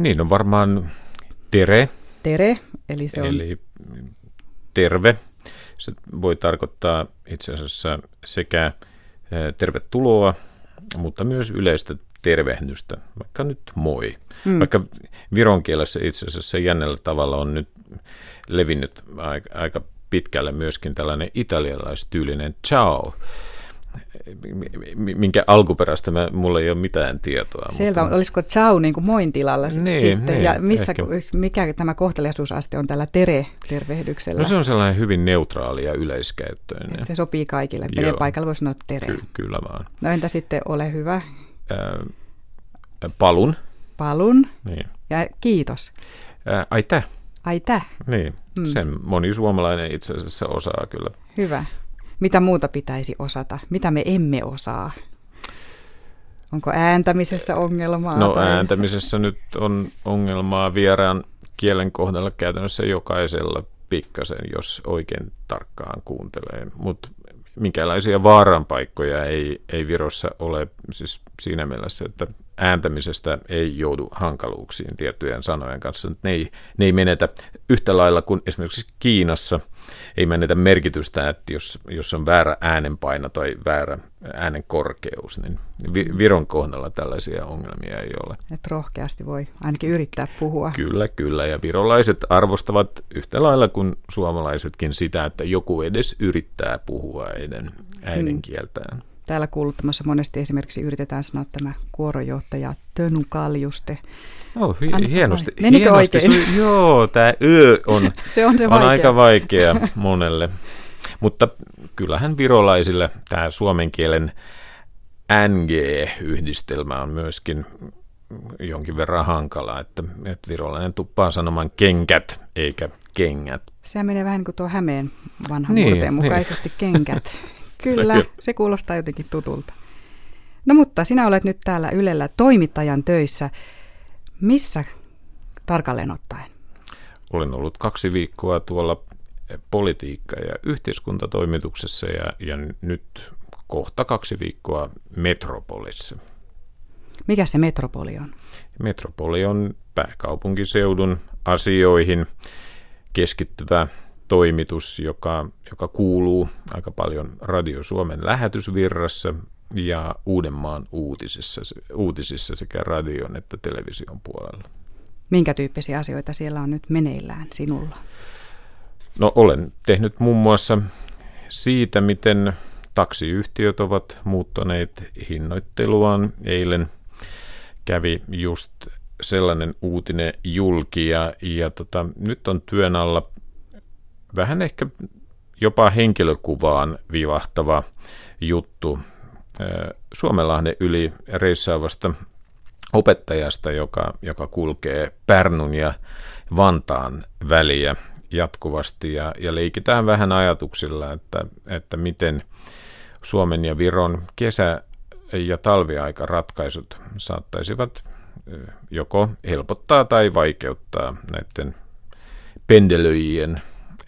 Niin on varmaan tere. Tere, eli se on... Eli terve. Se voi tarkoittaa itse asiassa sekä tervetuloa, mutta myös yleistä tervehdystä, vaikka nyt moi. Mm. Vaikka viron kielessä itse asiassa jännällä tavalla on nyt levinnyt aika, aika pitkälle myöskin tällainen italialaistyylinen ciao, minkä alkuperäistä mä, mulla ei ole mitään tietoa. Selvä, mutta... olisiko ciao niin kuin moin tilalla niin, sitten, niin, ja missä, mikä tämä kohteliaisuusaste on tällä tere-tervehdyksellä? No se on sellainen hyvin neutraali ja yleiskäyttöinen. Et se sopii kaikille, menee paikalla voi sanoa tere. Ky- kyllä vaan. No entä sitten ole hyvä? Äh, palun. Palun. Niin. Ja kiitos. Äh, ai tä. Ai tä. Niin, mm. sen moni suomalainen itse asiassa osaa kyllä. Hyvä. Mitä muuta pitäisi osata? Mitä me emme osaa? Onko ääntämisessä ongelmaa? No tai... ääntämisessä nyt on ongelmaa vieraan kielen kohdalla käytännössä jokaisella pikkasen, jos oikein tarkkaan kuuntelee. Mutta minkälaisia vaaranpaikkoja ei, ei Virossa ole siis siinä mielessä, että ääntämisestä ei joudu hankaluuksiin tiettyjen sanojen kanssa. Ne ei, ne ei menetä yhtä lailla kuin esimerkiksi Kiinassa ei menetä merkitystä, että jos, jos on väärä äänenpaino tai väärä äänen korkeus, niin Viron kohdalla tällaisia ongelmia ei ole. Että rohkeasti voi ainakin yrittää puhua. Kyllä, kyllä. Ja virolaiset arvostavat yhtä lailla kuin suomalaisetkin sitä, että joku edes yrittää puhua heidän äidinkieltään. Hmm. Täällä kuuluttamassa monesti esimerkiksi yritetään sanoa tämä kuorojohtaja Tönu Kaljuste. Oh, hi- hienosti. Menikö hienosti. oikein? joo, tämä ö on, se on, se on aika vaikea monelle. Mutta kyllähän virolaisille tämä suomen kielen NG-yhdistelmä on myöskin jonkin verran hankala, että, että virolainen tuppaa sanomaan kenkät eikä kengät. Se menee vähän niin kuin tuo Hämeen vanhan niin, murteen niin. mukaisesti niin. kenkät. Kyllä, se kuulostaa jotenkin tutulta. No mutta sinä olet nyt täällä Ylellä toimittajan töissä. Missä tarkalleen ottaen? Olen ollut kaksi viikkoa tuolla politiikka- ja yhteiskuntatoimituksessa ja, ja nyt kohta kaksi viikkoa Metropolissa. Mikä se Metropoli on? Metropoli on pääkaupunkiseudun asioihin keskittyvä toimitus, joka, joka kuuluu aika paljon Radio Suomen lähetysvirrassa ja Uudenmaan uutisissa, uutisissa sekä radion että television puolella. Minkä tyyppisiä asioita siellä on nyt meneillään sinulla? No olen tehnyt muun muassa siitä, miten taksiyhtiöt ovat muuttaneet hinnoitteluaan. Eilen kävi just sellainen uutinen julki ja, ja tota, nyt on työn alla vähän ehkä jopa henkilökuvaan vivahtava juttu Suomenlahden yli reissaavasta opettajasta, joka, joka kulkee Pärnun ja Vantaan väliä jatkuvasti ja, ja leikitään vähän ajatuksilla, että, että miten Suomen ja Viron kesä- ja talviaikaratkaisut saattaisivat joko helpottaa tai vaikeuttaa näiden pendelöijien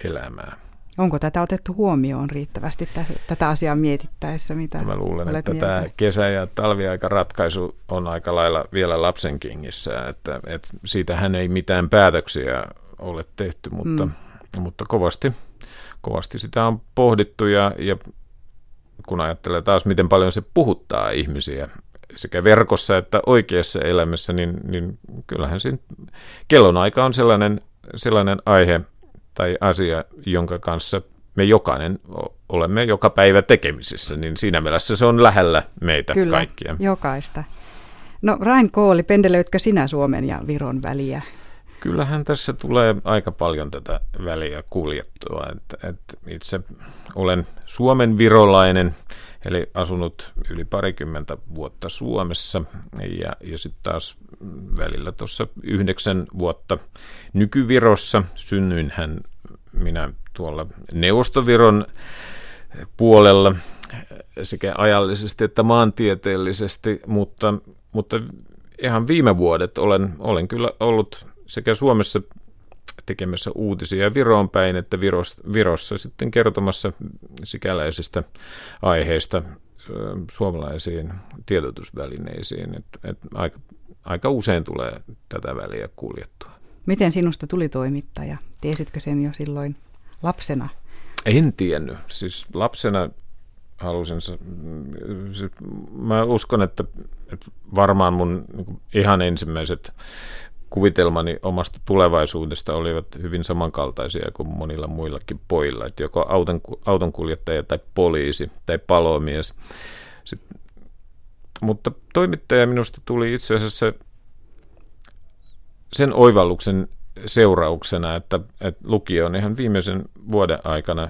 elämää. Onko tätä otettu huomioon riittävästi tätä asiaa mietittäessä? Mitä Mä luulen, että mieltä? tämä kesä- ja talviaikaratkaisu on aika lailla vielä lapsen kingissä, että, että siitähän ei mitään päätöksiä ole tehty, mutta, mm. mutta kovasti, kovasti sitä on pohdittu ja, ja kun ajattelee taas, miten paljon se puhuttaa ihmisiä sekä verkossa että oikeassa elämässä, niin, niin kyllähän siinä kellonaika on sellainen, sellainen aihe tai asia, jonka kanssa me jokainen olemme joka päivä tekemisissä, niin siinä mielessä se on lähellä meitä Kyllä, kaikkia. jokaista. No Rain Kooli, pendelöitkö sinä Suomen ja Viron väliä? Kyllähän tässä tulee aika paljon tätä väliä kuljettua. Että, että itse olen Suomen virolainen, eli asunut yli parikymmentä vuotta Suomessa ja, ja sitten taas välillä tuossa yhdeksän vuotta nykyvirossa. Synnyinhän minä tuolla Neuvostoviron puolella sekä ajallisesti että maantieteellisesti, mutta, mutta ihan viime vuodet olen, olen kyllä ollut sekä Suomessa tekemässä uutisia Viroon päin, että Virossa, Virossa sitten kertomassa sikäläisistä aiheista suomalaisiin tiedotusvälineisiin. Et, et aika aika usein tulee tätä väliä kuljettua. Miten sinusta tuli toimittaja? Tiesitkö sen jo silloin lapsena? En tiennyt. Siis lapsena halusin, mä uskon, että, että varmaan mun niin ihan ensimmäiset kuvitelmani omasta tulevaisuudesta olivat hyvin samankaltaisia kuin monilla muillakin pojilla, että joko auton, autonkuljettaja tai poliisi tai palomies. Sitten, mutta toimittaja minusta tuli itse asiassa sen oivalluksen seurauksena, että, että lukion ihan viimeisen vuoden aikana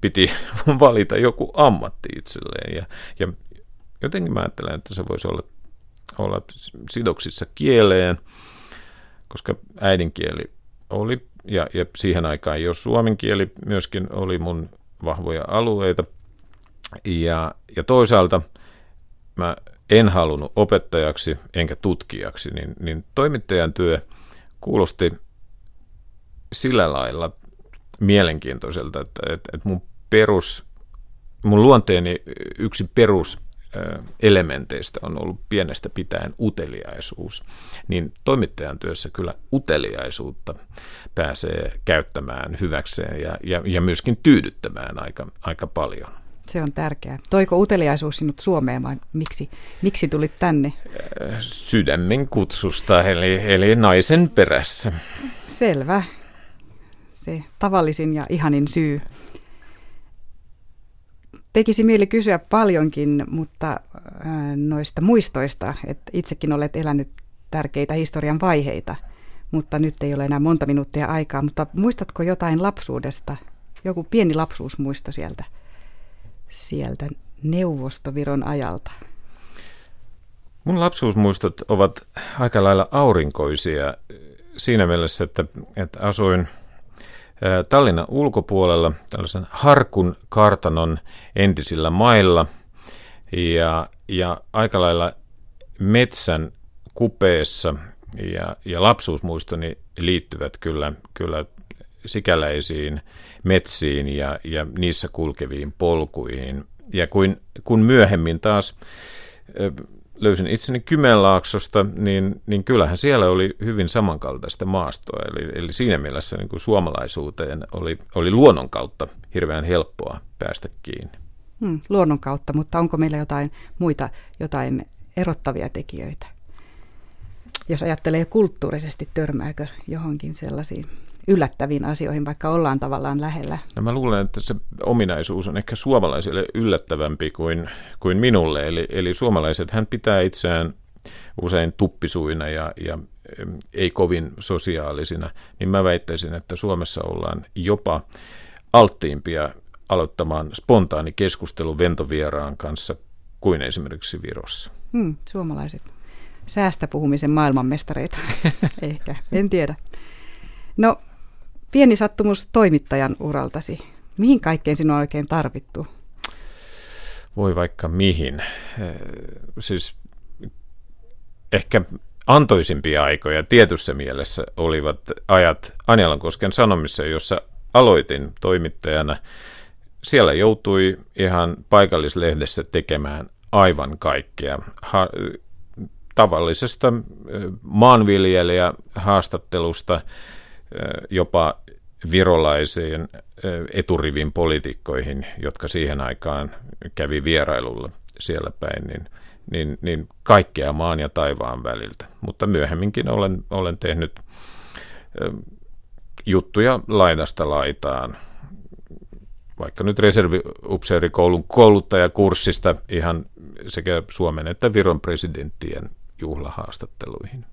piti valita joku ammatti itselleen. Ja, ja jotenkin mä ajattelen, että se voisi olla, olla sidoksissa kieleen, koska äidinkieli oli, ja, ja siihen aikaan jo suomen kieli myöskin oli mun vahvoja alueita. Ja, ja toisaalta mä en halunnut opettajaksi enkä tutkijaksi, niin, niin toimittajan työ kuulosti sillä lailla mielenkiintoiselta, että, että, että mun perus, mun luonteeni yksi perus elementeistä on ollut pienestä pitäen uteliaisuus, niin toimittajan työssä kyllä uteliaisuutta pääsee käyttämään hyväkseen ja, ja, ja myöskin tyydyttämään aika, aika paljon. Se on tärkeää. Toiko uteliaisuus sinut Suomeen vai miksi, miksi tulit tänne? Sydämen kutsusta, eli, eli naisen perässä. Selvä. Se tavallisin ja ihanin syy. Tekisi mieli kysyä paljonkin, mutta noista muistoista, että itsekin olet elänyt tärkeitä historian vaiheita, mutta nyt ei ole enää monta minuuttia aikaa. Mutta muistatko jotain lapsuudesta, joku pieni lapsuusmuisto sieltä, sieltä Neuvostoviron ajalta? Mun lapsuusmuistot ovat aika lailla aurinkoisia siinä mielessä, että, että asuin – Tallinnan ulkopuolella tällaisen Harkun kartanon entisillä mailla ja, ja aika lailla metsän kupeessa ja, ja lapsuusmuistoni liittyvät kyllä, kyllä sikäläisiin metsiin ja, ja niissä kulkeviin polkuihin. Ja kun, kun myöhemmin taas löysin itseni Kymenlaaksosta, niin, niin kyllähän siellä oli hyvin samankaltaista maastoa. Eli, eli siinä mielessä niin kuin suomalaisuuteen oli, oli luonnon kautta hirveän helppoa päästä kiinni. Hmm, luonnon kautta, mutta onko meillä jotain muita, jotain erottavia tekijöitä? Jos ajattelee kulttuurisesti, törmääkö johonkin sellaisiin yllättäviin asioihin, vaikka ollaan tavallaan lähellä? No mä luulen, että se ominaisuus on ehkä suomalaisille yllättävämpi kuin, kuin minulle. Eli, eli suomalaiset hän pitää itseään usein tuppisuina ja, ja ei kovin sosiaalisina, niin mä väittäisin, että Suomessa ollaan jopa alttiimpia aloittamaan spontaani keskustelu ventovieraan kanssa kuin esimerkiksi Virossa. Hmm, suomalaiset säästä puhumisen maailmanmestareita, ehkä, en tiedä. No Pieni sattumus toimittajan uraltasi. Mihin kaikkeen sinua on oikein tarvittu? Voi vaikka mihin. Siis ehkä antoisimpia aikoja tietyssä mielessä olivat ajat Anjalankosken Sanomissa, jossa aloitin toimittajana. Siellä joutui ihan paikallislehdessä tekemään aivan kaikkea. Ha- tavallisesta maanviljelijä haastattelusta jopa virolaisiin eturivin poliitikkoihin, jotka siihen aikaan kävi vierailulla siellä päin, niin, niin, niin kaikkea maan ja taivaan väliltä. Mutta myöhemminkin olen, olen tehnyt juttuja laidasta laitaan, vaikka nyt reserviupseerikoulun kouluttajakurssista ihan sekä Suomen että Viron presidenttien juhlahaastatteluihin.